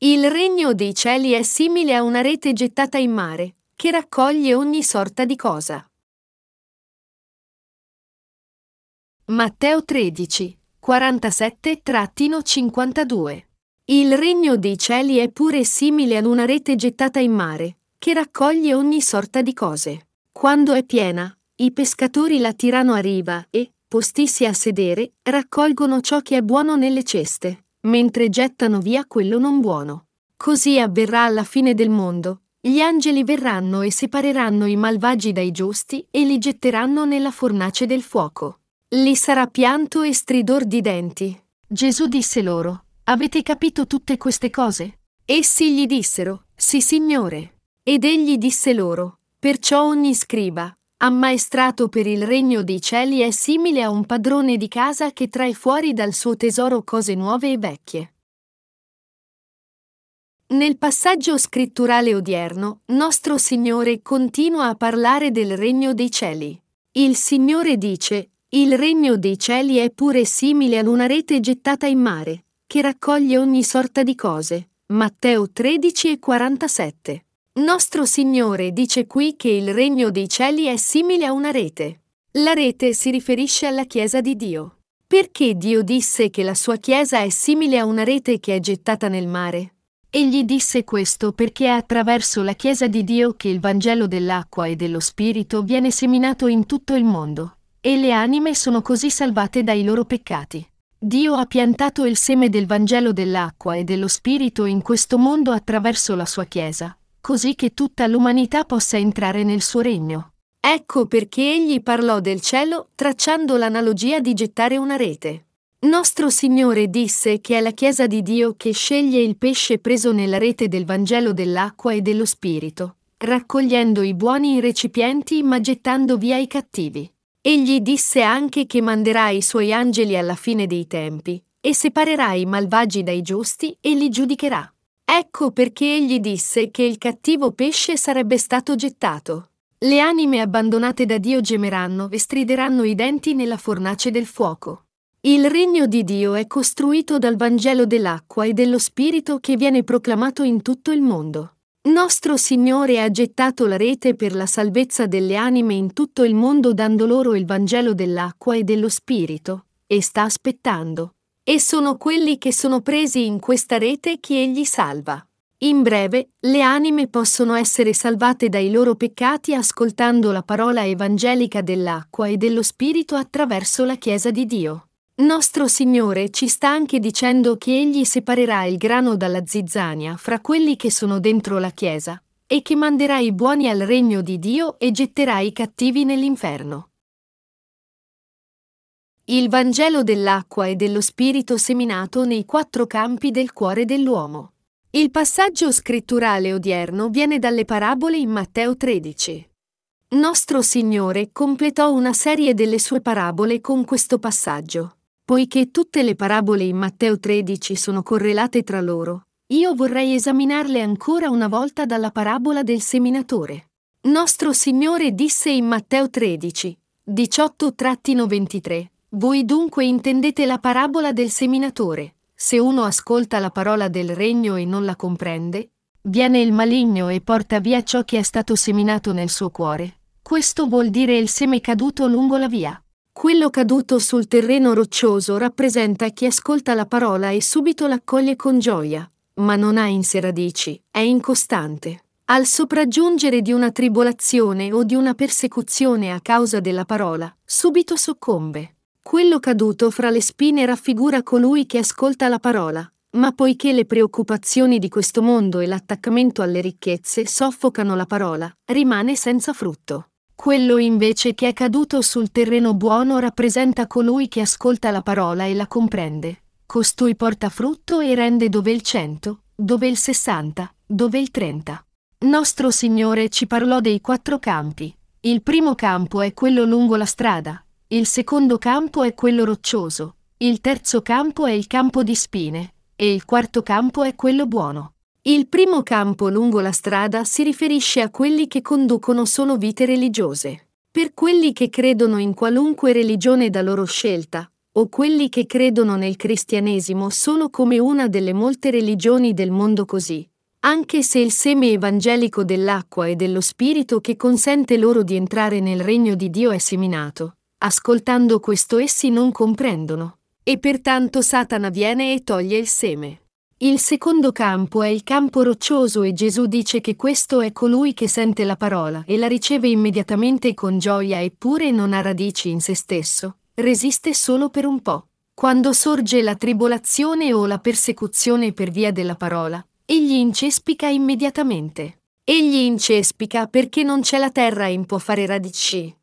Il regno dei cieli è simile a una rete gettata in mare, che raccoglie ogni sorta di cosa. Matteo 13, 47-52 Il regno dei cieli è pure simile ad una rete gettata in mare, che raccoglie ogni sorta di cose. Quando è piena, i pescatori la tirano a riva e, postissi a sedere, raccolgono ciò che è buono nelle ceste mentre gettano via quello non buono. Così avverrà alla fine del mondo. Gli angeli verranno e separeranno i malvagi dai giusti e li getteranno nella fornace del fuoco. Lì sarà pianto e stridor di denti. Gesù disse loro, Avete capito tutte queste cose? Essi gli dissero, Sì, Signore. Ed egli disse loro, Perciò ogni scriba, ammaestrato per il regno dei cieli è simile a un padrone di casa che trae fuori dal suo tesoro cose nuove e vecchie. Nel passaggio scritturale odierno, nostro Signore continua a parlare del regno dei cieli. Il Signore dice, il regno dei cieli è pure simile ad una rete gettata in mare, che raccoglie ogni sorta di cose. Matteo 13 e 47. Nostro Signore dice qui che il regno dei cieli è simile a una rete. La rete si riferisce alla Chiesa di Dio. Perché Dio disse che la sua Chiesa è simile a una rete che è gettata nel mare? Egli disse questo perché è attraverso la Chiesa di Dio che il Vangelo dell'acqua e dello Spirito viene seminato in tutto il mondo, e le anime sono così salvate dai loro peccati. Dio ha piantato il seme del Vangelo dell'acqua e dello Spirito in questo mondo attraverso la sua Chiesa, così che tutta l'umanità possa entrare nel suo regno. Ecco perché egli parlò del cielo tracciando l'analogia di gettare una rete. Nostro Signore disse che è la Chiesa di Dio che sceglie il pesce preso nella rete del Vangelo dell'acqua e dello Spirito, raccogliendo i buoni recipienti ma gettando via i cattivi. Egli disse anche che manderà i suoi angeli alla fine dei tempi, e separerà i malvagi dai giusti e li giudicherà. Ecco perché egli disse che il cattivo pesce sarebbe stato gettato. Le anime abbandonate da Dio gemeranno e strideranno i denti nella fornace del fuoco. Il regno di Dio è costruito dal Vangelo dell'acqua e dello Spirito che viene proclamato in tutto il mondo. Nostro Signore ha gettato la rete per la salvezza delle anime in tutto il mondo dando loro il Vangelo dell'acqua e dello Spirito, e sta aspettando e sono quelli che sono presi in questa rete che egli salva. In breve, le anime possono essere salvate dai loro peccati ascoltando la parola evangelica dell'acqua e dello Spirito attraverso la Chiesa di Dio. Nostro Signore ci sta anche dicendo che Egli separerà il grano dalla zizzania fra quelli che sono dentro la Chiesa, e che manderà i buoni al regno di Dio e getterà i cattivi nell'inferno. Il Vangelo dell'acqua e dello Spirito seminato nei quattro campi del cuore dell'uomo. Il passaggio scritturale odierno viene dalle parabole in Matteo 13. Nostro Signore completò una serie delle sue parabole con questo passaggio. Poiché tutte le parabole in Matteo 13 sono correlate tra loro, io vorrei esaminarle ancora una volta dalla parabola del seminatore. Nostro Signore disse in Matteo 13, 18-23, voi dunque intendete la parabola del seminatore. Se uno ascolta la parola del regno e non la comprende, viene il maligno e porta via ciò che è stato seminato nel suo cuore. Questo vuol dire il seme caduto lungo la via. Quello caduto sul terreno roccioso rappresenta chi ascolta la parola e subito l'accoglie con gioia, ma non ha in sé radici, è incostante. Al sopraggiungere di una tribolazione o di una persecuzione a causa della parola, subito soccombe. Quello caduto fra le spine raffigura colui che ascolta la parola, ma poiché le preoccupazioni di questo mondo e l'attaccamento alle ricchezze soffocano la parola, rimane senza frutto. Quello invece che è caduto sul terreno buono rappresenta colui che ascolta la parola e la comprende. Costui porta frutto e rende dove il cento, dove il sessanta, dove il trenta. Nostro Signore ci parlò dei quattro campi. Il primo campo è quello lungo la strada, il secondo campo è quello roccioso, il terzo campo è il campo di spine e il quarto campo è quello buono. Il primo campo lungo la strada si riferisce a quelli che conducono solo vite religiose. Per quelli che credono in qualunque religione da loro scelta, o quelli che credono nel cristianesimo sono come una delle molte religioni del mondo così, anche se il seme evangelico dell'acqua e dello Spirito che consente loro di entrare nel regno di Dio è seminato, ascoltando questo essi non comprendono, e pertanto Satana viene e toglie il seme. Il secondo campo è il campo roccioso e Gesù dice che questo è colui che sente la parola e la riceve immediatamente con gioia eppure non ha radici in se stesso, resiste solo per un po'. Quando sorge la tribolazione o la persecuzione per via della parola, egli incespica immediatamente. Egli incespica perché non c'è la terra in può fare radici.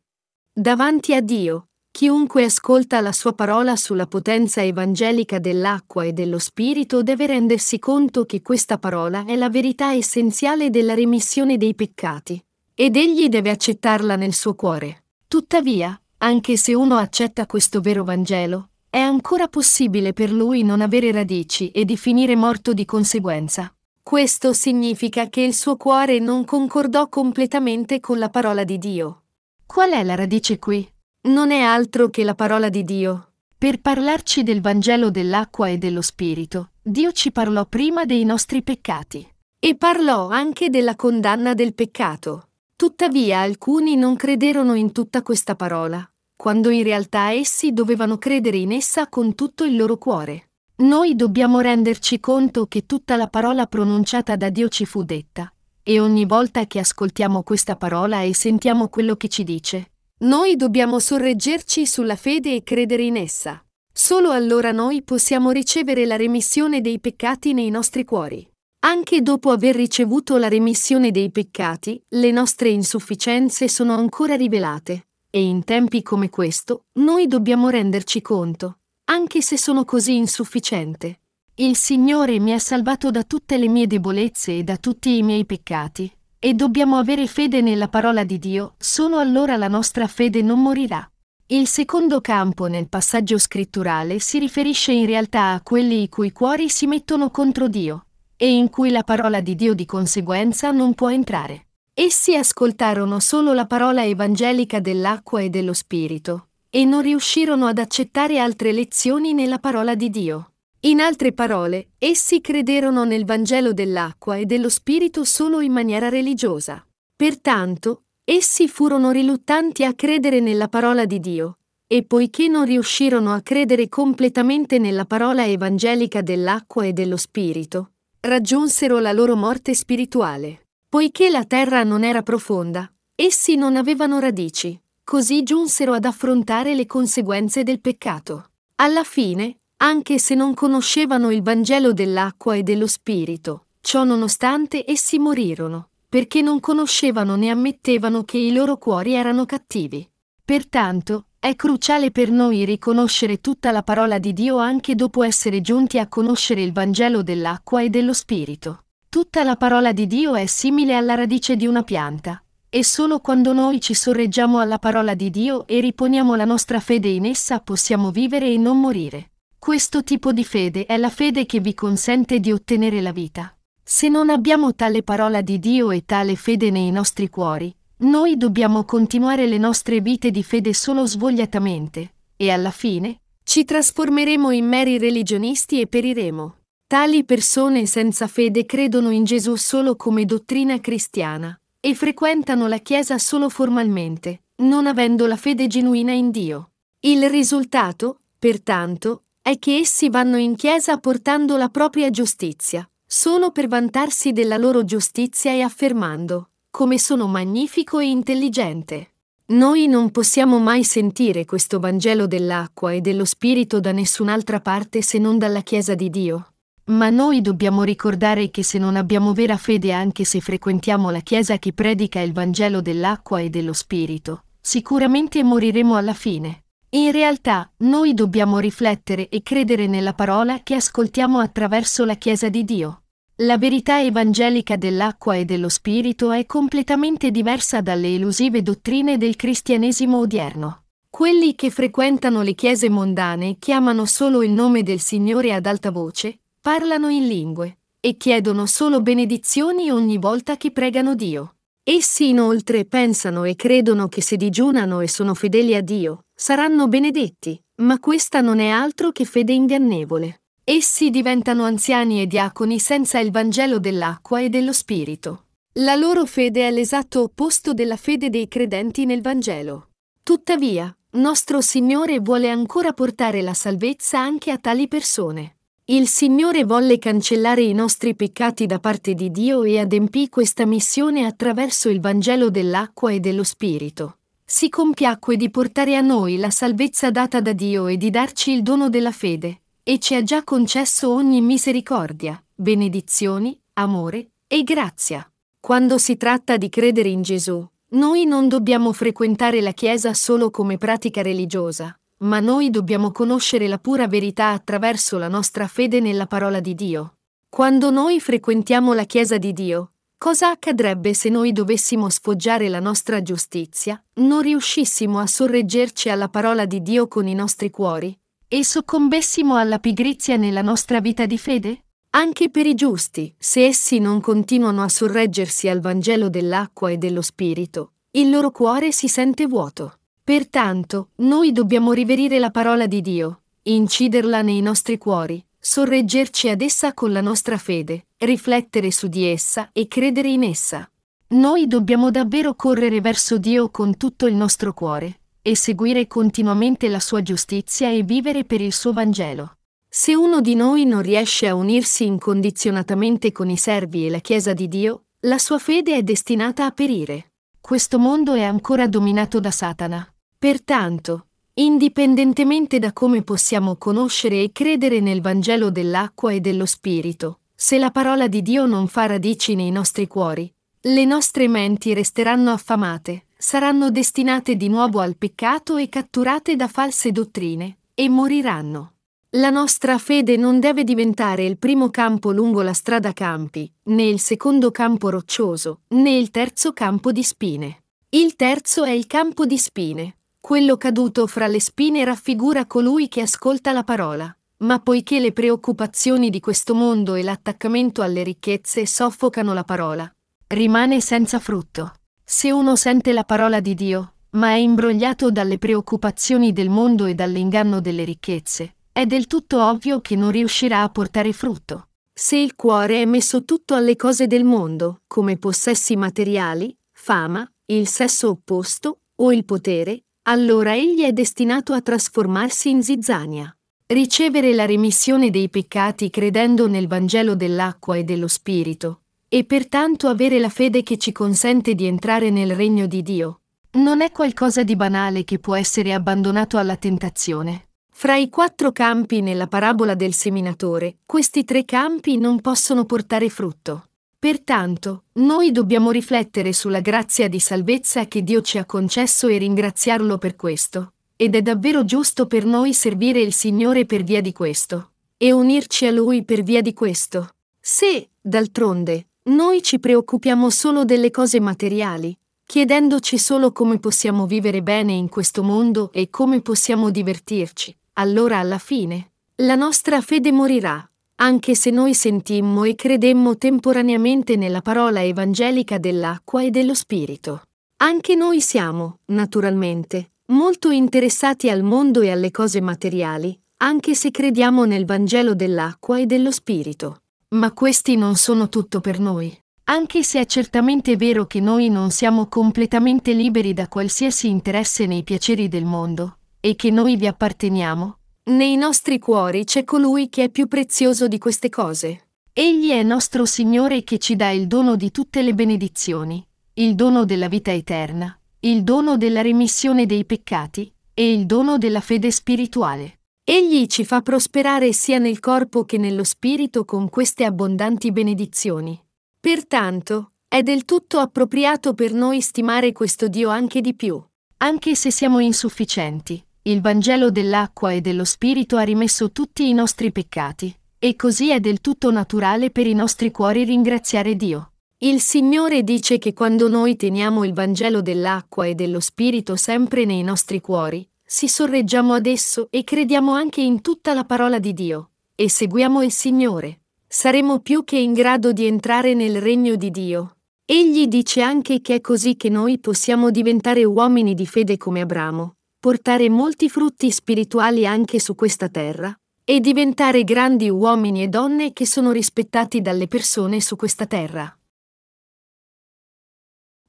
Davanti a Dio, Chiunque ascolta la sua parola sulla potenza evangelica dell'acqua e dello Spirito deve rendersi conto che questa parola è la verità essenziale della remissione dei peccati, ed egli deve accettarla nel suo cuore. Tuttavia, anche se uno accetta questo vero Vangelo, è ancora possibile per lui non avere radici e di finire morto di conseguenza. Questo significa che il suo cuore non concordò completamente con la parola di Dio. Qual è la radice qui? non è altro che la parola di Dio. Per parlarci del Vangelo dell'acqua e dello Spirito, Dio ci parlò prima dei nostri peccati e parlò anche della condanna del peccato. Tuttavia alcuni non crederono in tutta questa parola, quando in realtà essi dovevano credere in essa con tutto il loro cuore. Noi dobbiamo renderci conto che tutta la parola pronunciata da Dio ci fu detta, e ogni volta che ascoltiamo questa parola e sentiamo quello che ci dice, noi dobbiamo sorreggerci sulla fede e credere in essa. Solo allora noi possiamo ricevere la remissione dei peccati nei nostri cuori. Anche dopo aver ricevuto la remissione dei peccati, le nostre insufficienze sono ancora rivelate, e in tempi come questo noi dobbiamo renderci conto, anche se sono così insufficiente. Il Signore mi ha salvato da tutte le mie debolezze e da tutti i miei peccati, e dobbiamo avere fede nella parola di Dio, solo allora la nostra fede non morirà. Il secondo campo nel passaggio scritturale si riferisce in realtà a quelli i cui cuori si mettono contro Dio, e in cui la parola di Dio di conseguenza non può entrare. Essi ascoltarono solo la parola evangelica dell'acqua e dello Spirito, e non riuscirono ad accettare altre lezioni nella parola di Dio. In altre parole, essi crederono nel Vangelo dell'acqua e dello Spirito solo in maniera religiosa. Pertanto, essi furono riluttanti a credere nella parola di Dio, e poiché non riuscirono a credere completamente nella parola evangelica dell'acqua e dello Spirito, raggiunsero la loro morte spirituale. Poiché la terra non era profonda, essi non avevano radici, così giunsero ad affrontare le conseguenze del peccato. Alla fine, anche se non conoscevano il Vangelo dell'acqua e dello Spirito. Ciò nonostante essi morirono, perché non conoscevano né ammettevano che i loro cuori erano cattivi. Pertanto, è cruciale per noi riconoscere tutta la parola di Dio anche dopo essere giunti a conoscere il Vangelo dell'acqua e dello Spirito. Tutta la parola di Dio è simile alla radice di una pianta, e solo quando noi ci sorreggiamo alla parola di Dio e riponiamo la nostra fede in essa possiamo vivere e non morire. Questo tipo di fede è la fede che vi consente di ottenere la vita. Se non abbiamo tale parola di Dio e tale fede nei nostri cuori, noi dobbiamo continuare le nostre vite di fede solo svogliatamente, e alla fine ci trasformeremo in meri religionisti e periremo. Tali persone senza fede credono in Gesù solo come dottrina cristiana e frequentano la Chiesa solo formalmente, non avendo la fede genuina in Dio. Il risultato, pertanto, è che essi vanno in chiesa portando la propria giustizia, solo per vantarsi della loro giustizia e affermando, come sono magnifico e intelligente. Noi non possiamo mai sentire questo Vangelo dell'acqua e dello Spirito da nessun'altra parte se non dalla Chiesa di Dio. Ma noi dobbiamo ricordare che se non abbiamo vera fede anche se frequentiamo la Chiesa che predica il Vangelo dell'acqua e dello Spirito, sicuramente moriremo alla fine. In realtà, noi dobbiamo riflettere e credere nella parola che ascoltiamo attraverso la Chiesa di Dio. La verità evangelica dell'acqua e dello Spirito è completamente diversa dalle elusive dottrine del cristianesimo odierno. Quelli che frequentano le chiese mondane chiamano solo il nome del Signore ad alta voce, parlano in lingue e chiedono solo benedizioni ogni volta che pregano Dio. Essi inoltre pensano e credono che se digiunano e sono fedeli a Dio, saranno benedetti, Ma questa non è altro che fede ingannevole. Essi diventano anziani e diaconi senza il Vangelo dell'acqua e dello Spirito. La loro fede è l'esatto opposto della fede dei credenti nel Vangelo. Tuttavia, nostro Signore vuole ancora portare la salvezza anche a tali persone. Il Signore volle cancellare i nostri peccati da parte di Dio e adempì questa missione attraverso il Vangelo dell'acqua e dello Spirito. Si compiacque di portare a noi la salvezza data da Dio e di darci il dono della fede, e ci ha già concesso ogni misericordia, benedizioni, amore e grazia. Quando si tratta di credere in Gesù, noi non dobbiamo frequentare la Chiesa solo come pratica religiosa, ma noi dobbiamo conoscere la pura verità attraverso la nostra fede nella parola di Dio. Quando noi frequentiamo la Chiesa di Dio, cosa accadrebbe se noi dovessimo sfoggiare la nostra giustizia, non riuscissimo a sorreggerci alla parola di Dio con i nostri cuori, e soccombessimo alla pigrizia nella nostra vita di fede? Anche per i giusti, se essi non continuano a sorreggersi al Vangelo dell'acqua e dello Spirito, il loro cuore si sente vuoto. Pertanto, noi dobbiamo riverire la parola di Dio, inciderla nei nostri cuori, sorreggerci ad essa con la nostra fede, riflettere su di essa e credere in essa. Noi dobbiamo davvero correre verso Dio con tutto il nostro cuore, e seguire continuamente la sua giustizia e vivere per il suo Vangelo. Se uno di noi non riesce a unirsi incondizionatamente con i servi e la Chiesa di Dio, la sua fede è destinata a perire. Questo mondo è ancora dominato da Satana. Pertanto, indipendentemente da come possiamo conoscere e credere nel Vangelo dell'acqua e dello Spirito, se la parola di Dio non fa radici nei nostri cuori, le nostre menti resteranno affamate, saranno destinate di nuovo al peccato e catturate da false dottrine, e moriranno. La nostra fede non deve diventare il primo campo lungo la strada campi, né il secondo campo roccioso, né il terzo campo di spine. Il terzo è il campo di spine, quello caduto fra le spine raffigura colui che ascolta la parola, ma poiché le preoccupazioni di questo mondo e l'attaccamento alle ricchezze soffocano la parola, rimane senza frutto. Se uno sente la parola di Dio, ma è imbrogliato dalle preoccupazioni del mondo e dall'inganno delle ricchezze, è del tutto ovvio che non riuscirà a portare frutto. Se il cuore è messo tutto alle cose del mondo, come possessi materiali, fama, il sesso opposto o il potere, allora egli è destinato a trasformarsi in zizzania. Ricevere la remissione dei peccati credendo nel Vangelo dell'acqua e dello Spirito, e pertanto avere la fede che ci consente di entrare nel regno di Dio, non è qualcosa di banale che può essere abbandonato alla tentazione. Fra i quattro campi nella parabola del seminatore, questi tre campi non possono portare frutto. Pertanto, noi dobbiamo riflettere sulla grazia di salvezza che Dio ci ha concesso e ringraziarlo per questo. Ed è davvero giusto per noi servire il Signore per via di questo. E unirci a Lui per via di questo. Se, d'altronde, noi ci preoccupiamo solo delle cose materiali, chiedendoci solo come possiamo vivere bene in questo mondo e come possiamo divertirci, allora alla fine, la nostra fede morirà anche se noi sentimmo e credemmo temporaneamente nella parola evangelica dell'acqua e dello Spirito. Anche noi siamo, naturalmente, molto interessati al mondo e alle cose materiali, anche se crediamo nel Vangelo dell'acqua e dello Spirito. Ma questi non sono tutto per noi. Anche se è certamente vero che noi non siamo completamente liberi da qualsiasi interesse nei piaceri del mondo, e che noi vi apparteniamo, nei nostri cuori c'è colui che è più prezioso di queste cose. Egli è nostro Signore che ci dà il dono di tutte le benedizioni, il dono della vita eterna, il dono della remissione dei peccati e il dono della fede spirituale. Egli ci fa prosperare sia nel corpo che nello spirito con queste abbondanti benedizioni. Pertanto, è del tutto appropriato per noi stimare questo Dio anche di più, anche se siamo insufficienti il Vangelo dell'acqua e dello Spirito ha rimesso tutti i nostri peccati, e così è del tutto naturale per i nostri cuori ringraziare Dio. Il Signore dice che quando noi teniamo il Vangelo dell'acqua e dello Spirito sempre nei nostri cuori, si sorreggiamo ad esso e crediamo anche in tutta la parola di Dio, e seguiamo il Signore. Saremo più che in grado di entrare nel regno di Dio. Egli dice anche che è così che noi possiamo diventare uomini di fede come Abramo, portare molti frutti spirituali anche su questa terra e diventare grandi uomini e donne che sono rispettati dalle persone su questa terra.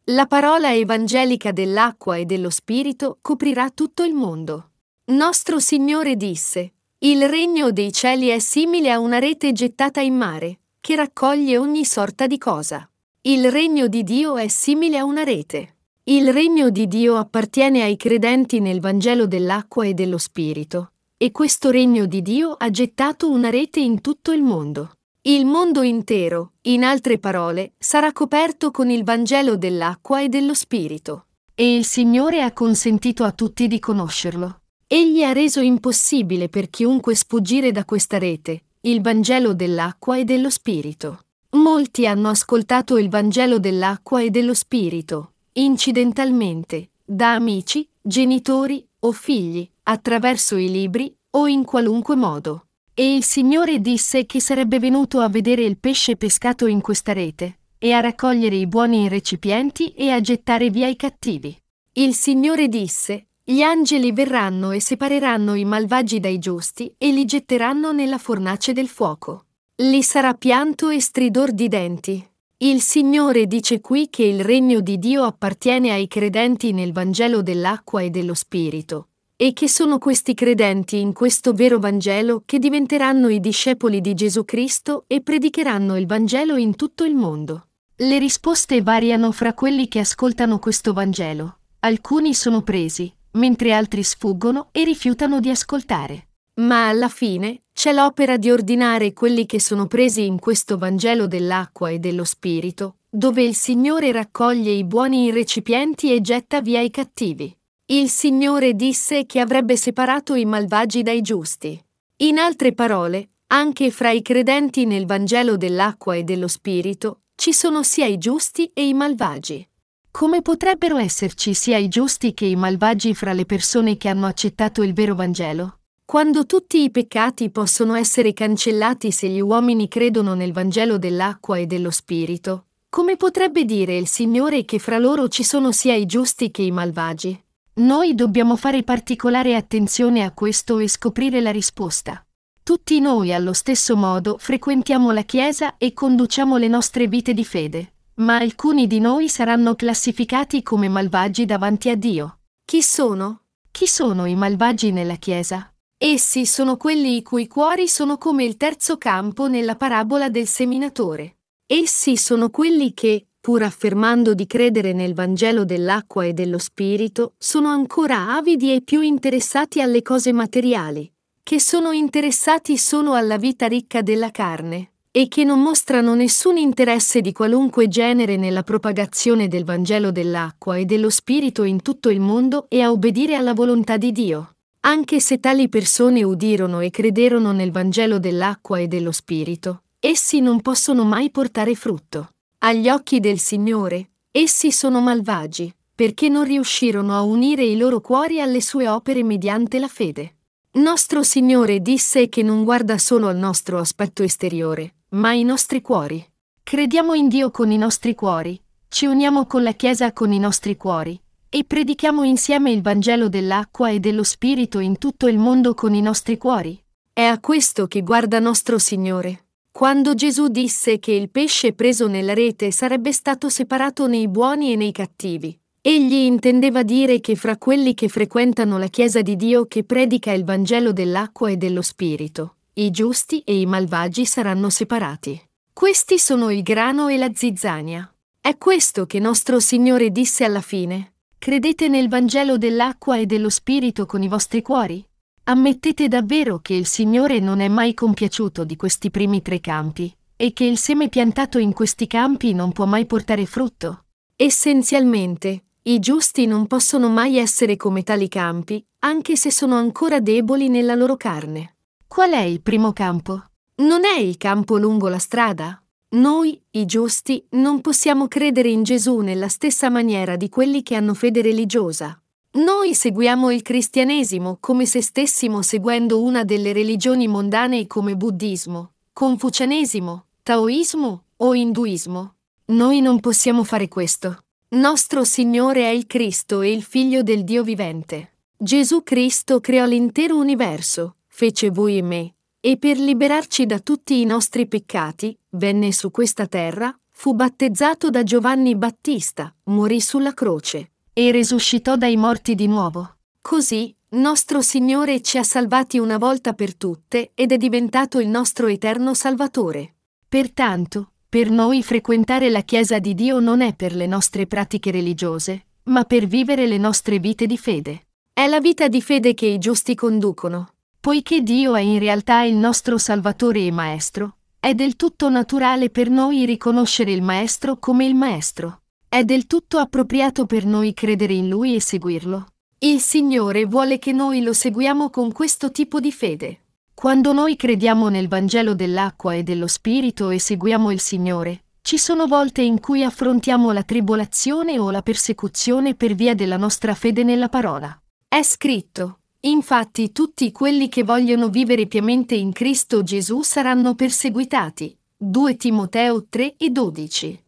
La parola evangelica dell'acqua e dello Spirito coprirà tutto il mondo. Nostro Signore disse, Il regno dei cieli è simile a una rete gettata in mare, che raccoglie ogni sorta di cosa. Il regno di Dio è simile a una rete. Il regno di Dio appartiene ai credenti nel Vangelo dell'acqua e dello Spirito, e questo regno di Dio ha gettato una rete in tutto il mondo. Il mondo intero, in altre parole, sarà coperto con il Vangelo dell'acqua e dello Spirito. E il Signore ha consentito a tutti di conoscerlo. Egli ha reso impossibile per chiunque sfuggire da questa rete, il Vangelo dell'acqua e dello Spirito. Molti hanno ascoltato il Vangelo dell'acqua e dello Spirito, incidentalmente, da amici, genitori o figli, attraverso i libri o in qualunque modo. E il Signore disse che sarebbe venuto a vedere il pesce pescato in questa rete, e a raccogliere i buoni recipienti e a gettare via i cattivi. Il Signore disse, gli angeli verranno e separeranno i malvagi dai giusti e li getteranno nella fornace del fuoco. Lì sarà pianto e stridor di denti. Il Signore dice qui che il regno di Dio appartiene ai credenti nel Vangelo dell'acqua e dello Spirito, e che sono questi credenti in questo vero Vangelo che diventeranno i discepoli di Gesù Cristo e predicheranno il Vangelo in tutto il mondo. Le risposte variano fra quelli che ascoltano questo Vangelo. Alcuni sono presi, mentre altri sfuggono e rifiutano di ascoltare. Ma alla fine c'è l'opera di ordinare quelli che sono presi in questo Vangelo dell'acqua e dello Spirito, dove il Signore raccoglie i buoni recipienti e getta via i cattivi. Il Signore disse che avrebbe separato i malvagi dai giusti. In altre parole, anche fra i credenti nel Vangelo dell'acqua e dello Spirito ci sono sia i giusti e i malvagi. Come potrebbero esserci sia i giusti che i malvagi fra le persone che hanno accettato il vero Vangelo? Quando tutti i peccati possono essere cancellati se gli uomini credono nel Vangelo dell'acqua e dello Spirito, come potrebbe dire il Signore che fra loro ci sono sia i giusti che i malvagi? Noi dobbiamo fare particolare attenzione a questo e scoprire la risposta. Tutti noi allo stesso modo frequentiamo la Chiesa e conduciamo le nostre vite di fede, ma alcuni di noi saranno classificati come malvagi davanti a Dio. Chi sono? Chi sono i malvagi nella Chiesa? Essi sono quelli i cui cuori sono come il terzo campo nella parabola del seminatore. Essi sono quelli che, pur affermando di credere nel Vangelo dell'acqua e dello Spirito, sono ancora avidi e più interessati alle cose materiali, che sono interessati solo alla vita ricca della carne, e che non mostrano nessun interesse di qualunque genere nella propagazione del Vangelo dell'acqua e dello Spirito in tutto il mondo e a obbedire alla volontà di Dio. Anche se tali persone udirono e crederono nel Vangelo dell'acqua e dello Spirito, essi non possono mai portare frutto. Agli occhi del Signore, essi sono malvagi, perché non riuscirono a unire i loro cuori alle sue opere mediante la fede. Nostro Signore disse che non guarda solo al nostro aspetto esteriore, ma ai nostri cuori. Crediamo in Dio con i nostri cuori, ci uniamo con la Chiesa con i nostri cuori, e predichiamo insieme il Vangelo dell'acqua e dello Spirito in tutto il mondo con i nostri cuori. È a questo che guarda nostro Signore. Quando Gesù disse che il pesce preso nella rete sarebbe stato separato nei buoni e nei cattivi, egli intendeva dire che fra quelli che frequentano la Chiesa di Dio che predica il Vangelo dell'acqua e dello Spirito, i giusti e i malvagi saranno separati. Questi sono il grano e la zizzania. È questo che nostro Signore disse alla fine. Credete nel Vangelo dell'acqua e dello Spirito con i vostri cuori? Ammettete davvero che il Signore non è mai compiaciuto di questi primi tre campi e che il seme piantato in questi campi non può mai portare frutto? Essenzialmente, i giusti non possono mai essere come tali campi, anche se sono ancora deboli nella loro carne. Qual è il primo campo? Non è il campo lungo la strada? Noi, i giusti, non possiamo credere in Gesù nella stessa maniera di quelli che hanno fede religiosa. Noi seguiamo il cristianesimo come se stessimo seguendo una delle religioni mondane come buddismo, confucianesimo, taoismo o induismo. Noi non possiamo fare questo. Nostro Signore è il Cristo e il Figlio del Dio vivente. Gesù Cristo creò l'intero universo, fece voi e me, e per liberarci da tutti i nostri peccati, venne su questa terra, fu battezzato da Giovanni Battista, morì sulla croce, e risuscitò dai morti di nuovo. Così, nostro Signore ci ha salvati una volta per tutte ed è diventato il nostro eterno Salvatore. Pertanto, per noi frequentare la Chiesa di Dio non è per le nostre pratiche religiose, ma per vivere le nostre vite di fede. È la vita di fede che i giusti conducono. Poiché Dio è in realtà il nostro Salvatore e Maestro, è del tutto naturale per noi riconoscere il Maestro come il Maestro. È del tutto appropriato per noi credere in Lui e seguirlo. Il Signore vuole che noi lo seguiamo con questo tipo di fede. Quando noi crediamo nel Vangelo dell'acqua e dello Spirito e seguiamo il Signore, ci sono volte in cui affrontiamo la tribolazione o la persecuzione per via della nostra fede nella parola. È scritto, infatti tutti quelli che vogliono vivere piamente in Cristo Gesù saranno perseguitati. 2 Timoteo 3 e 12.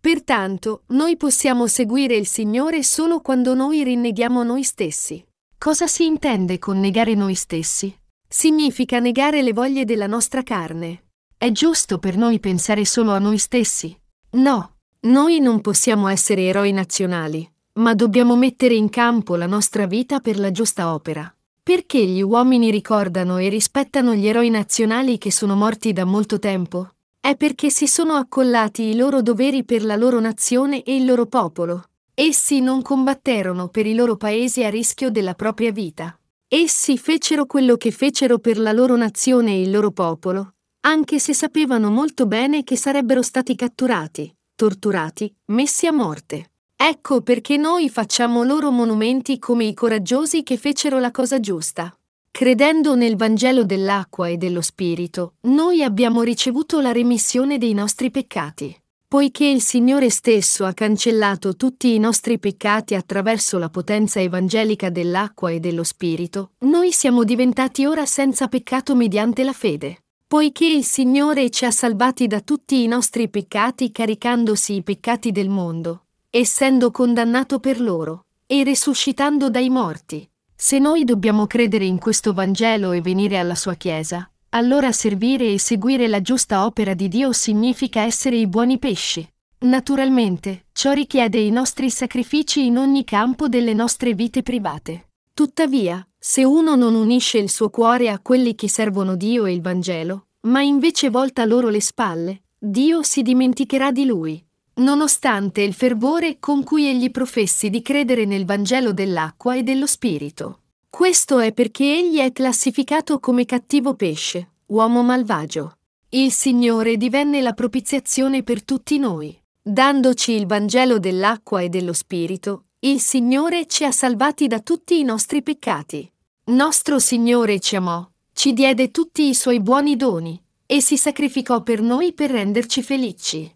Pertanto, noi possiamo seguire il Signore solo quando noi rinneghiamo noi stessi. Cosa si intende con negare noi stessi? Significa negare le voglie della nostra carne. È giusto per noi pensare solo a noi stessi? No, noi non possiamo essere eroi nazionali, ma dobbiamo mettere in campo la nostra vita per la giusta opera. Perché gli uomini ricordano e rispettano gli eroi nazionali che sono morti da molto tempo? È perché si sono accollati i loro doveri per la loro nazione e il loro popolo. Essi non combatterono per i loro paesi a rischio della propria vita. Essi fecero quello che fecero per la loro nazione e il loro popolo, anche se sapevano molto bene che sarebbero stati catturati, torturati, messi a morte. Ecco perché noi facciamo loro monumenti come i coraggiosi che fecero la cosa giusta. Credendo nel Vangelo dell'acqua e dello Spirito, noi abbiamo ricevuto la remissione dei nostri peccati. Poiché il Signore stesso ha cancellato tutti i nostri peccati attraverso la potenza evangelica dell'acqua e dello Spirito, noi siamo diventati ora senza peccato mediante la fede. Poiché il Signore ci ha salvati da tutti i nostri peccati caricandosi i peccati del mondo, essendo condannato per loro, e risuscitando dai morti. Se noi dobbiamo credere in questo Vangelo e venire alla sua Chiesa, allora servire e seguire la giusta opera di Dio significa essere i buoni pesci. Naturalmente, ciò richiede i nostri sacrifici in ogni campo delle nostre vite private. Tuttavia, se uno non unisce il suo cuore a quelli che servono Dio e il Vangelo, ma invece volta loro le spalle, Dio si dimenticherà di lui. Nonostante il fervore con cui egli professi di credere nel Vangelo dell'acqua e dello Spirito. Questo è perché egli è classificato come cattivo pesce, uomo malvagio. Il Signore divenne la propiziazione per tutti noi. Dandoci il Vangelo dell'acqua e dello Spirito, il Signore ci ha salvati da tutti i nostri peccati. Nostro Signore ci amò, ci diede tutti i suoi buoni doni, e si sacrificò per noi per renderci felici.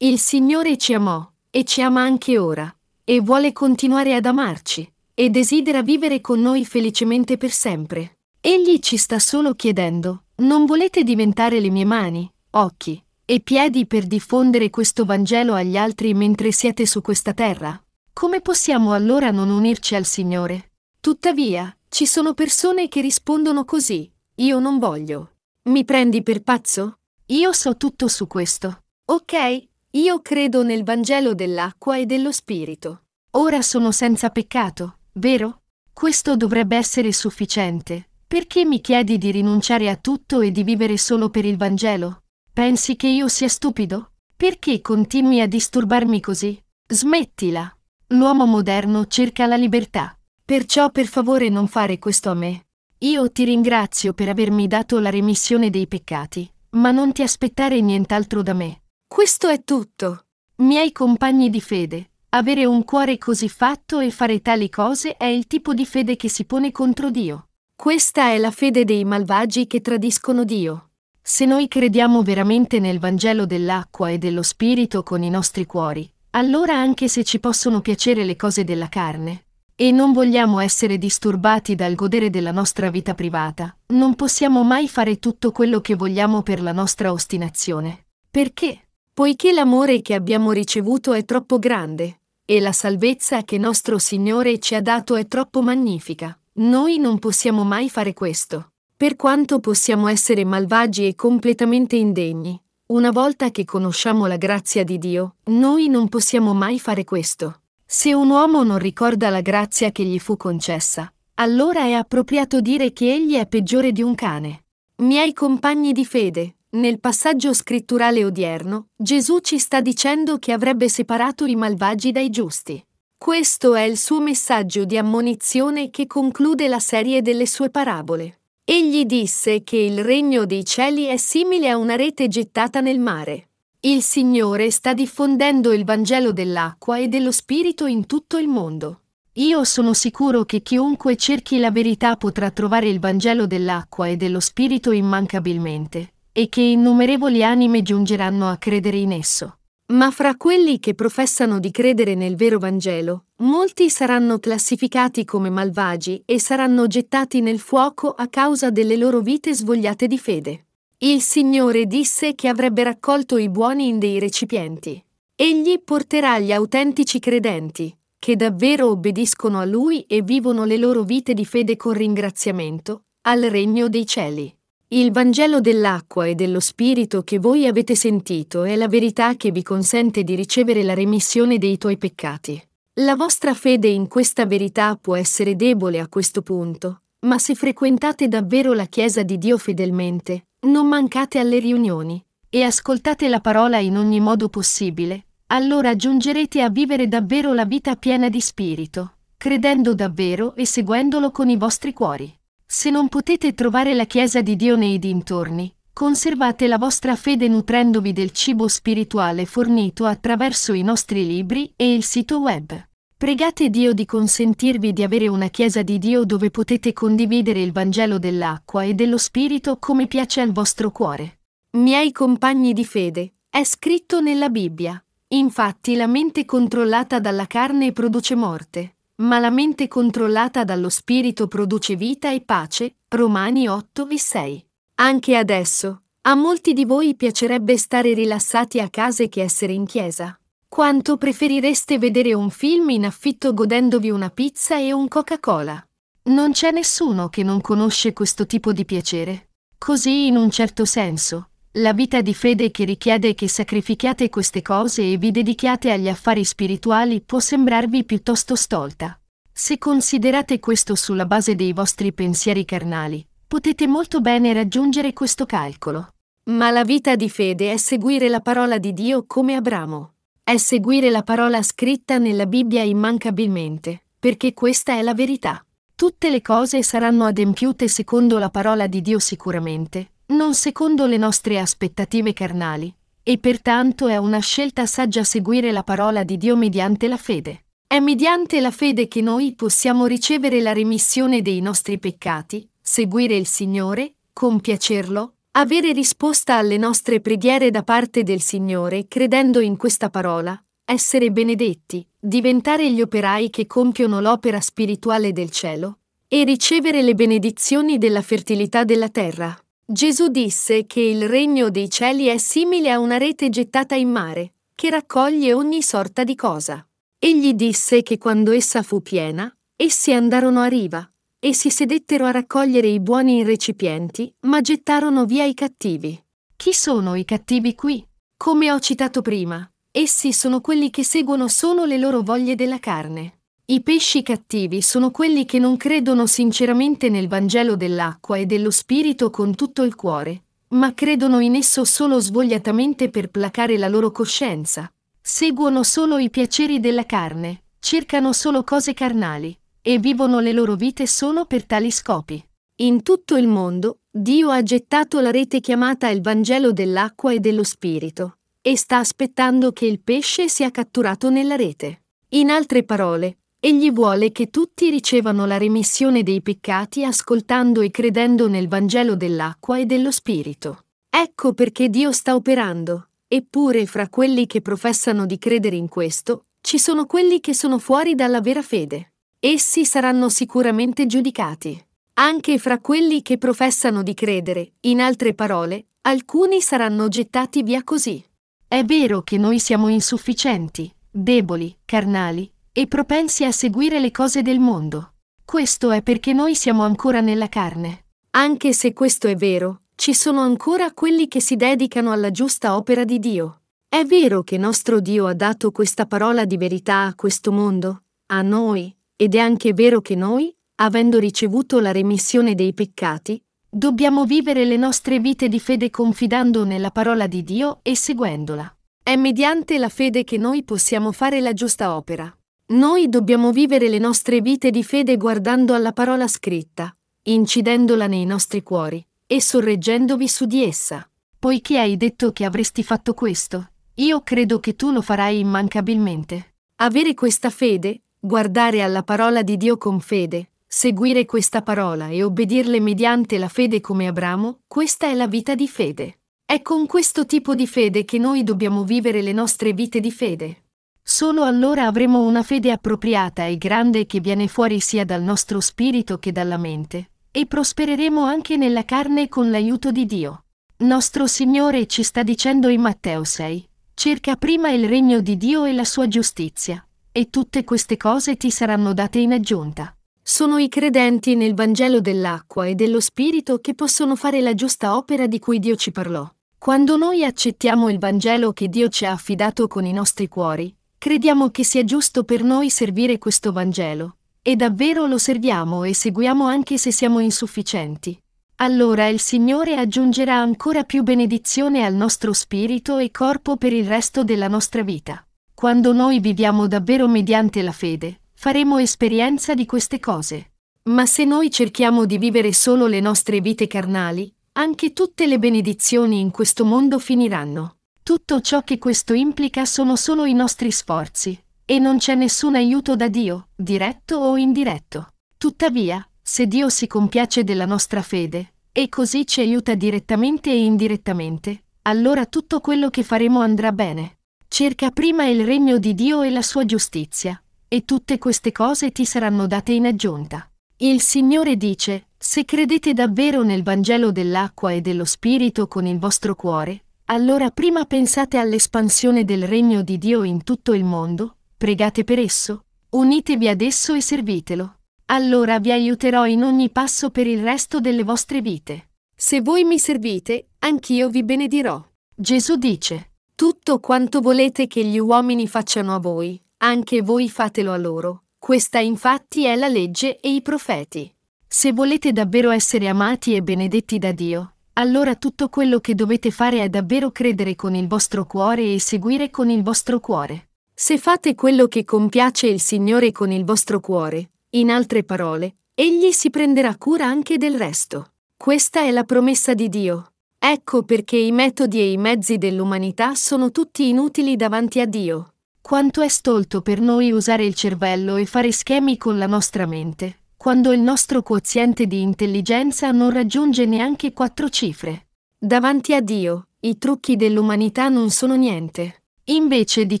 Il Signore ci amò, e ci ama anche ora, e vuole continuare ad amarci e desidera vivere con noi felicemente per sempre. Egli ci sta solo chiedendo, non volete diventare le mie mani, occhi e piedi per diffondere questo Vangelo agli altri mentre siete su questa terra? Come possiamo allora non unirci al Signore? Tuttavia, ci sono persone che rispondono così, io non voglio. Mi prendi per pazzo? Io so tutto su questo. Ok, io credo nel Vangelo dell'acqua e dello Spirito. Ora sono senza peccato, vero? Questo dovrebbe essere sufficiente. Perché mi chiedi di rinunciare a tutto e di vivere solo per il Vangelo? Pensi che io sia stupido? Perché continui a disturbarmi così? Smettila. L'uomo moderno cerca la libertà. Perciò per favore non fare questo a me. Io ti ringrazio per avermi dato la remissione dei peccati, ma non ti aspettare nient'altro da me. Questo è tutto. Miei compagni di fede, avere un cuore così fatto e fare tali cose è il tipo di fede che si pone contro Dio. Questa è la fede dei malvagi che tradiscono Dio. Se noi crediamo veramente nel Vangelo dell'acqua e dello Spirito con i nostri cuori, allora anche se ci possono piacere le cose della carne, e non vogliamo essere disturbati dal godere della nostra vita privata, non possiamo mai fare tutto quello che vogliamo per la nostra ostinazione. Perché? Poiché l'amore che abbiamo ricevuto è troppo grande, e la salvezza che nostro Signore ci ha dato è troppo magnifica. Noi non possiamo mai fare questo. Per quanto possiamo essere malvagi e completamente indegni, una volta che conosciamo la grazia di Dio, noi non possiamo mai fare questo. Se un uomo non ricorda la grazia che gli fu concessa, allora è appropriato dire che egli è peggiore di un cane. Miei compagni di fede, nel passaggio scritturale odierno, Gesù ci sta dicendo che avrebbe separato i malvagi dai giusti. Questo è il suo messaggio di ammonizione che conclude la serie delle sue parabole. Egli disse che il regno dei cieli è simile a una rete gettata nel mare. Il Signore sta diffondendo il Vangelo dell'acqua e dello Spirito in tutto il mondo. Io sono sicuro che chiunque cerchi la verità potrà trovare il Vangelo dell'acqua e dello Spirito immancabilmente, e che innumerevoli anime giungeranno a credere in esso. Ma fra quelli che professano di credere nel vero Vangelo, molti saranno classificati come malvagi e saranno gettati nel fuoco a causa delle loro vite svogliate di fede. Il Signore disse che avrebbe raccolto i buoni in dei recipienti. Egli porterà gli autentici credenti, che davvero obbediscono a Lui e vivono le loro vite di fede con ringraziamento, al regno dei cieli. Il Vangelo dell'acqua e dello Spirito che voi avete sentito è la verità che vi consente di ricevere la remissione dei tuoi peccati. La vostra fede in questa verità può essere debole a questo punto, ma se frequentate davvero la Chiesa di Dio fedelmente, non mancate alle riunioni e ascoltate la parola in ogni modo possibile, allora giungerete a vivere davvero la vita piena di spirito, credendo davvero e seguendolo con i vostri cuori. Se non potete trovare la Chiesa di Dio nei dintorni, conservate la vostra fede nutrendovi del cibo spirituale fornito attraverso i nostri libri e il sito web. Pregate Dio di consentirvi di avere una Chiesa di Dio dove potete condividere il Vangelo dell'acqua e dello Spirito come piace al vostro cuore. Miei compagni di fede, è scritto nella Bibbia. Infatti la mente controllata dalla carne produce morte, ma la mente controllata dallo Spirito produce vita e pace. Romani 8 e 6. Anche adesso, a molti di voi piacerebbe stare rilassati a casa che essere in chiesa. Quanto preferireste vedere un film in affitto godendovi una pizza e un Coca-Cola? Non c'è nessuno che non conosce questo tipo di piacere. Così, in un certo senso, la vita di fede che richiede che sacrifichiate queste cose e vi dedichiate agli affari spirituali può sembrarvi piuttosto stolta. Se considerate questo sulla base dei vostri pensieri carnali, potete molto bene raggiungere questo calcolo. Ma la vita di fede è seguire la parola di Dio come Abramo. È seguire la parola scritta nella Bibbia immancabilmente, perché questa è la verità. Tutte le cose saranno adempiute secondo la parola di Dio sicuramente, non secondo le nostre aspettative carnali, e pertanto è una scelta saggia seguire la parola di Dio mediante la fede. È mediante la fede che noi possiamo ricevere la remissione dei nostri peccati, seguire il Signore, compiacerlo, avere risposta alle nostre preghiere da parte del Signore credendo in questa parola, essere benedetti, diventare gli operai che compiono l'opera spirituale del cielo e ricevere le benedizioni della fertilità della terra. Gesù disse che il regno dei cieli è simile a una rete gettata in mare, che raccoglie ogni sorta di cosa. Egli disse che quando essa fu piena, essi andarono a riva, e si sedettero a raccogliere i buoni in recipienti, ma gettarono via i cattivi. Chi sono i cattivi qui? Come ho citato prima, essi sono quelli che seguono solo le loro voglie della carne. I pesci cattivi sono quelli che non credono sinceramente nel Vangelo dell'acqua e dello Spirito con tutto il cuore, ma credono in esso solo svogliatamente per placare la loro coscienza. Seguono solo i piaceri della carne, cercano solo cose carnali, e vivono le loro vite solo per tali scopi. In tutto il mondo, Dio ha gettato la rete chiamata il Vangelo dell'acqua e dello Spirito, e sta aspettando che il pesce sia catturato nella rete. In altre parole, Egli vuole che tutti ricevano la remissione dei peccati ascoltando e credendo nel Vangelo dell'acqua e dello Spirito. Ecco perché Dio sta operando, eppure fra quelli che professano di credere in questo, ci sono quelli che sono fuori dalla vera fede. Essi saranno sicuramente giudicati. Anche fra quelli che professano di credere, in altre parole, alcuni saranno gettati via così. È vero che noi siamo insufficienti, deboli, carnali, e propensi a seguire le cose del mondo. Questo è perché noi siamo ancora nella carne. Anche se questo è vero, ci sono ancora quelli che si dedicano alla giusta opera di Dio. È vero che nostro Dio ha dato questa parola di verità a questo mondo, a noi, ed è anche vero che noi, avendo ricevuto la remissione dei peccati, dobbiamo vivere le nostre vite di fede confidando nella parola di Dio e seguendola. È mediante la fede che noi possiamo fare la giusta opera. Noi dobbiamo vivere le nostre vite di fede guardando alla parola scritta, incidendola nei nostri cuori e sorreggendovi su di essa. Poiché hai detto che avresti fatto questo, io credo che tu lo farai immancabilmente. Avere questa fede, guardare alla parola di Dio con fede, seguire questa parola e obbedirle mediante la fede come Abramo, questa è la vita di fede. È con questo tipo di fede che noi dobbiamo vivere le nostre vite di fede. Solo allora avremo una fede appropriata e grande che viene fuori sia dal nostro spirito che dalla mente, e prospereremo anche nella carne con l'aiuto di Dio. Nostro Signore ci sta dicendo in Matteo 6, cerca prima il regno di Dio e la sua giustizia, e tutte queste cose ti saranno date in aggiunta. Sono i credenti nel Vangelo dell'acqua e dello Spirito che possono fare la giusta opera di cui Dio ci parlò. Quando noi accettiamo il Vangelo che Dio ci ha affidato con i nostri cuori, Crediamo che sia giusto per noi servire questo Vangelo, e davvero lo serviamo e seguiamo anche se siamo insufficienti. Allora il Signore aggiungerà ancora più benedizione al nostro spirito e corpo per il resto della nostra vita. Quando noi viviamo davvero mediante la fede, faremo esperienza di queste cose. Ma se noi cerchiamo di vivere solo le nostre vite carnali, anche tutte le benedizioni in questo mondo finiranno. Tutto ciò che questo implica sono solo i nostri sforzi, e non c'è nessun aiuto da Dio, diretto o indiretto. Tuttavia, se Dio si compiace della nostra fede, e così ci aiuta direttamente e indirettamente, allora tutto quello che faremo andrà bene. Cerca prima il regno di Dio e la sua giustizia, e tutte queste cose ti saranno date in aggiunta. Il Signore dice, se credete davvero nel Vangelo dell'acqua e dello Spirito con il vostro cuore, allora prima pensate all'espansione del regno di Dio in tutto il mondo, pregate per esso, unitevi ad esso e servitelo. Allora vi aiuterò in ogni passo per il resto delle vostre vite. Se voi mi servite, anch'io vi benedirò. Gesù dice, tutto quanto volete che gli uomini facciano a voi, anche voi fatelo a loro. Questa infatti è la legge e i profeti. Se volete davvero essere amati e benedetti da Dio, allora tutto quello che dovete fare è davvero credere con il vostro cuore e seguire con il vostro cuore. Se fate quello che compiace il Signore con il vostro cuore, in altre parole, Egli si prenderà cura anche del resto. Questa è la promessa di Dio. Ecco perché i metodi e i mezzi dell'umanità sono tutti inutili davanti a Dio. Quanto è stolto per noi usare il cervello e fare schemi con la nostra mente, quando il nostro quoziente di intelligenza non raggiunge neanche quattro cifre. Davanti a Dio, i trucchi dell'umanità non sono niente. Invece di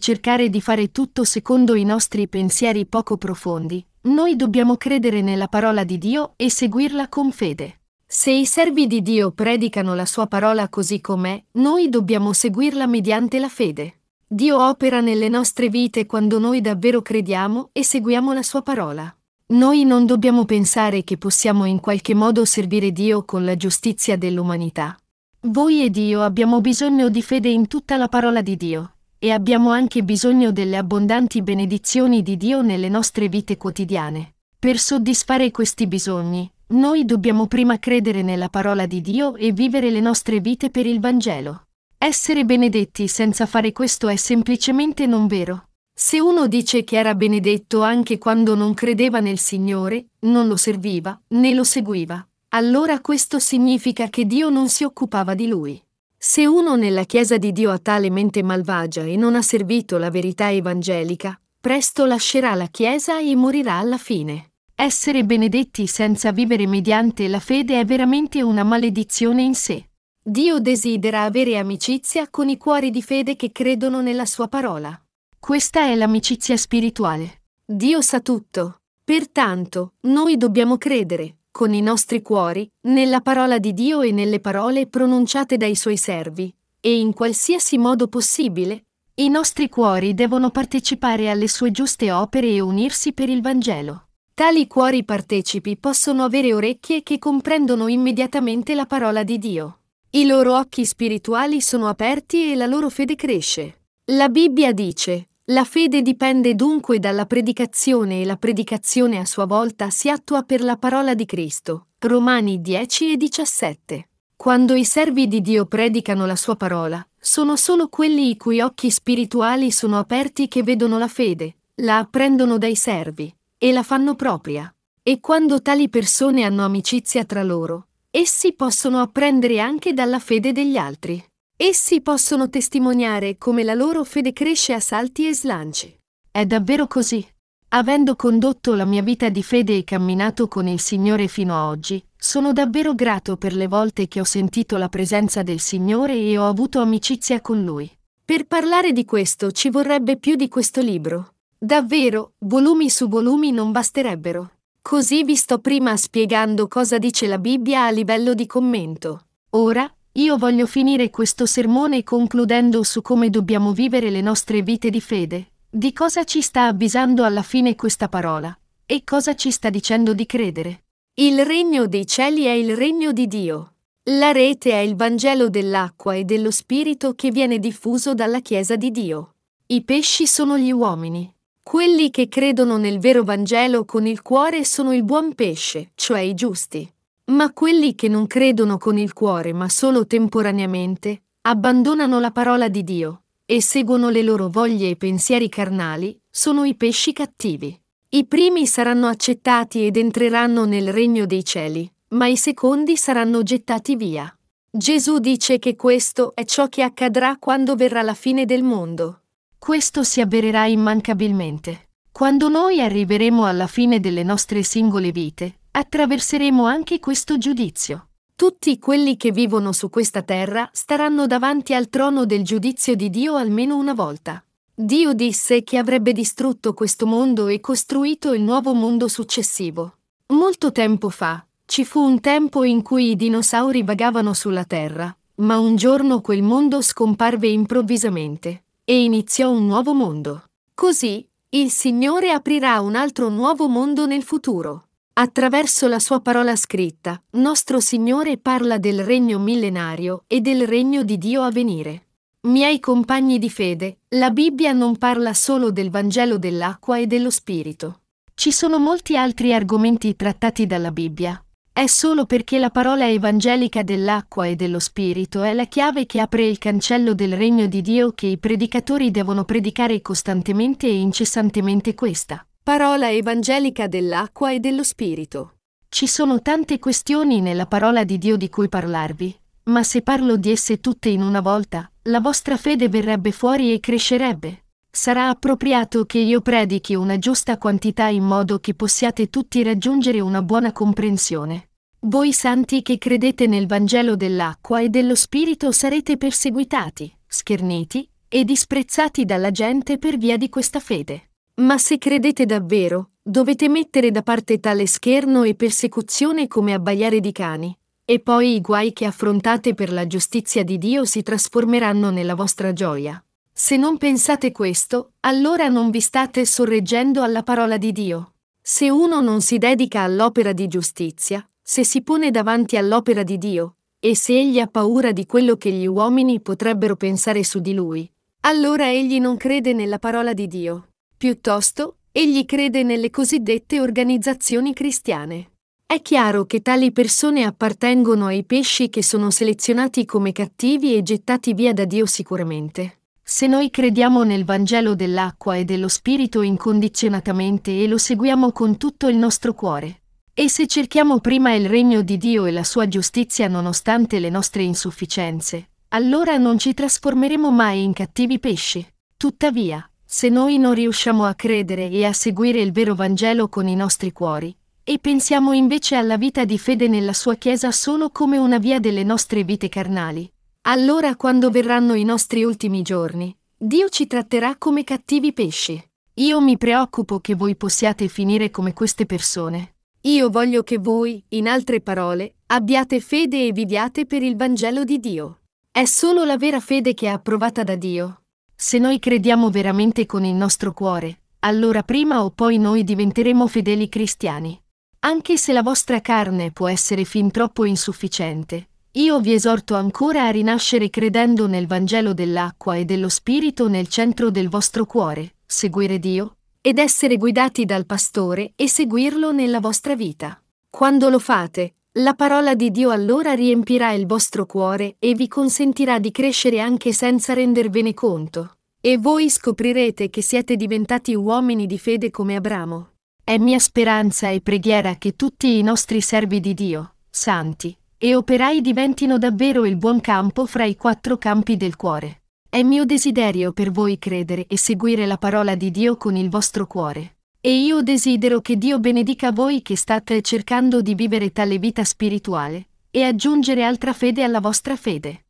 cercare di fare tutto secondo i nostri pensieri poco profondi, noi dobbiamo credere nella parola di Dio e seguirla con fede. Se i servi di Dio predicano la sua parola così com'è, noi dobbiamo seguirla mediante la fede. Dio opera nelle nostre vite quando noi davvero crediamo e seguiamo la sua parola. Noi non dobbiamo pensare che possiamo in qualche modo servire Dio con la giustizia dell'umanità. Voi ed io abbiamo bisogno di fede in tutta la parola di Dio, e abbiamo anche bisogno delle abbondanti benedizioni di Dio nelle nostre vite quotidiane. Per soddisfare questi bisogni, noi dobbiamo prima credere nella parola di Dio e vivere le nostre vite per il Vangelo. Essere benedetti senza fare questo è semplicemente non vero. Se uno dice che era benedetto anche quando non credeva nel Signore, non lo serviva, né lo seguiva, allora questo significa che Dio non si occupava di lui. Se uno nella Chiesa di Dio ha tale mente malvagia e non ha servito la verità evangelica, presto lascerà la Chiesa e morirà alla fine. Essere benedetti senza vivere mediante la fede è veramente una maledizione in sé. Dio desidera avere amicizia con i cuori di fede che credono nella sua parola. Questa è l'amicizia spirituale. Dio sa tutto. Pertanto, noi dobbiamo credere, con i nostri cuori, nella parola di Dio e nelle parole pronunciate dai suoi servi, e in qualsiasi modo possibile, I nostri cuori devono partecipare alle sue giuste opere e unirsi per il Vangelo. Tali cuori partecipi possono avere orecchie che comprendono immediatamente la parola di Dio. I loro occhi spirituali sono aperti e la loro fede cresce. La Bibbia dice, la fede dipende dunque dalla predicazione e la predicazione a sua volta si attua per la parola di Cristo. Romani 10 e 17. Quando i servi di Dio predicano la sua parola, sono solo quelli i cui occhi spirituali sono aperti che vedono la fede, la apprendono dai servi e la fanno propria. E quando tali persone hanno amicizia tra loro, essi possono apprendere anche dalla fede degli altri. Essi possono testimoniare come la loro fede cresce a salti e slanci. È davvero così. Avendo condotto la mia vita di fede e camminato con il Signore fino a oggi, sono davvero grato per le volte che ho sentito la presenza del Signore e ho avuto amicizia con Lui. Per parlare di questo ci vorrebbe più di questo libro. Davvero, volumi su volumi non basterebbero. Così vi sto prima spiegando cosa dice la Bibbia a livello di commento. Ora, io voglio finire questo sermone concludendo su come dobbiamo vivere le nostre vite di fede, di cosa ci sta avvisando alla fine questa parola, e cosa ci sta dicendo di credere. Il regno dei cieli è il regno di Dio. La rete è il Vangelo dell'acqua e dello Spirito che viene diffuso dalla Chiesa di Dio. I pesci sono gli uomini. Quelli che credono nel vero Vangelo con il cuore sono il buon pesce, cioè i giusti. Ma quelli che non credono con il cuore ma solo temporaneamente, abbandonano la parola di Dio e seguono le loro voglie e pensieri carnali, sono i pesci cattivi. I primi saranno accettati ed entreranno nel regno dei cieli, ma i secondi saranno gettati via. Gesù dice che questo è ciò che accadrà quando verrà la fine del mondo. Questo si avvererà immancabilmente. Quando noi arriveremo alla fine delle nostre singole vite, attraverseremo anche questo giudizio. Tutti quelli che vivono su questa terra staranno davanti al trono del giudizio di Dio almeno una volta. Dio disse che avrebbe distrutto questo mondo e costruito il nuovo mondo successivo. Molto tempo fa, ci fu un tempo in cui i dinosauri vagavano sulla Terra, ma un giorno quel mondo scomparve improvvisamente e iniziò un nuovo mondo. Così, il Signore aprirà un altro nuovo mondo nel futuro. Attraverso la sua parola scritta, nostro Signore parla del regno millenario e del regno di Dio a venire. Miei compagni di fede, la Bibbia non parla solo del Vangelo dell'acqua e dello Spirito. Ci sono molti altri argomenti trattati dalla Bibbia, è solo perché la parola evangelica dell'acqua e dello Spirito è la chiave che apre il cancello del regno di Dio che i predicatori devono predicare costantemente e incessantemente questa. Parola evangelica dell'acqua e dello Spirito. Ci sono tante questioni nella parola di Dio di cui parlarvi, ma se parlo di esse tutte in una volta, la vostra fede verrebbe fuori e crescerebbe. Sarà appropriato che io predichi una giusta quantità in modo che possiate tutti raggiungere una buona comprensione. Voi santi che credete nel Vangelo dell'acqua e dello Spirito sarete perseguitati, scherniti e disprezzati dalla gente per via di questa fede. Ma se credete davvero, dovete mettere da parte tale scherno e persecuzione come abbaiare di cani, e poi i guai che affrontate per la giustizia di Dio si trasformeranno nella vostra gioia. Se non pensate questo, allora non vi state sorreggendo alla parola di Dio. Se uno non si dedica all'opera di giustizia, se si pone davanti all'opera di Dio, e se egli ha paura di quello che gli uomini potrebbero pensare su di lui, allora egli non crede nella parola di Dio. Piuttosto, egli crede nelle cosiddette organizzazioni cristiane. È chiaro che tali persone appartengono ai pesci che sono selezionati come cattivi e gettati via da Dio sicuramente. Se noi crediamo nel Vangelo dell'acqua e dello Spirito incondizionatamente e lo seguiamo con tutto il nostro cuore, e se cerchiamo prima il regno di Dio e la sua giustizia nonostante le nostre insufficienze, allora non ci trasformeremo mai in cattivi pesci. Tuttavia, se noi non riusciamo a credere e a seguire il vero Vangelo con i nostri cuori, e pensiamo invece alla vita di fede nella sua Chiesa solo come una via delle nostre vite carnali, allora quando verranno i nostri ultimi giorni, Dio ci tratterà come cattivi pesci. Io mi preoccupo che voi possiate finire come queste persone. Io voglio che voi, in altre parole, abbiate fede e viviate per il Vangelo di Dio. È solo la vera fede che è approvata da Dio. Se noi crediamo veramente con il nostro cuore, allora prima o poi noi diventeremo fedeli cristiani. Anche se la vostra carne può essere fin troppo insufficiente, io vi esorto ancora a rinascere credendo nel Vangelo dell'acqua e dello Spirito nel centro del vostro cuore, seguire Dio, ed essere guidati dal pastore e seguirlo nella vostra vita. Quando lo fate, la parola di Dio allora riempirà il vostro cuore e vi consentirà di crescere anche senza rendervene conto. E voi scoprirete che siete diventati uomini di fede come Abramo. È mia speranza e preghiera che tutti i nostri servi di Dio, santi e operai diventino davvero il buon campo fra i quattro campi del cuore. È mio desiderio per voi credere e seguire la parola di Dio con il vostro cuore. E io desidero che Dio benedica voi che state cercando di vivere tale vita spirituale e aggiungere altra fede alla vostra fede.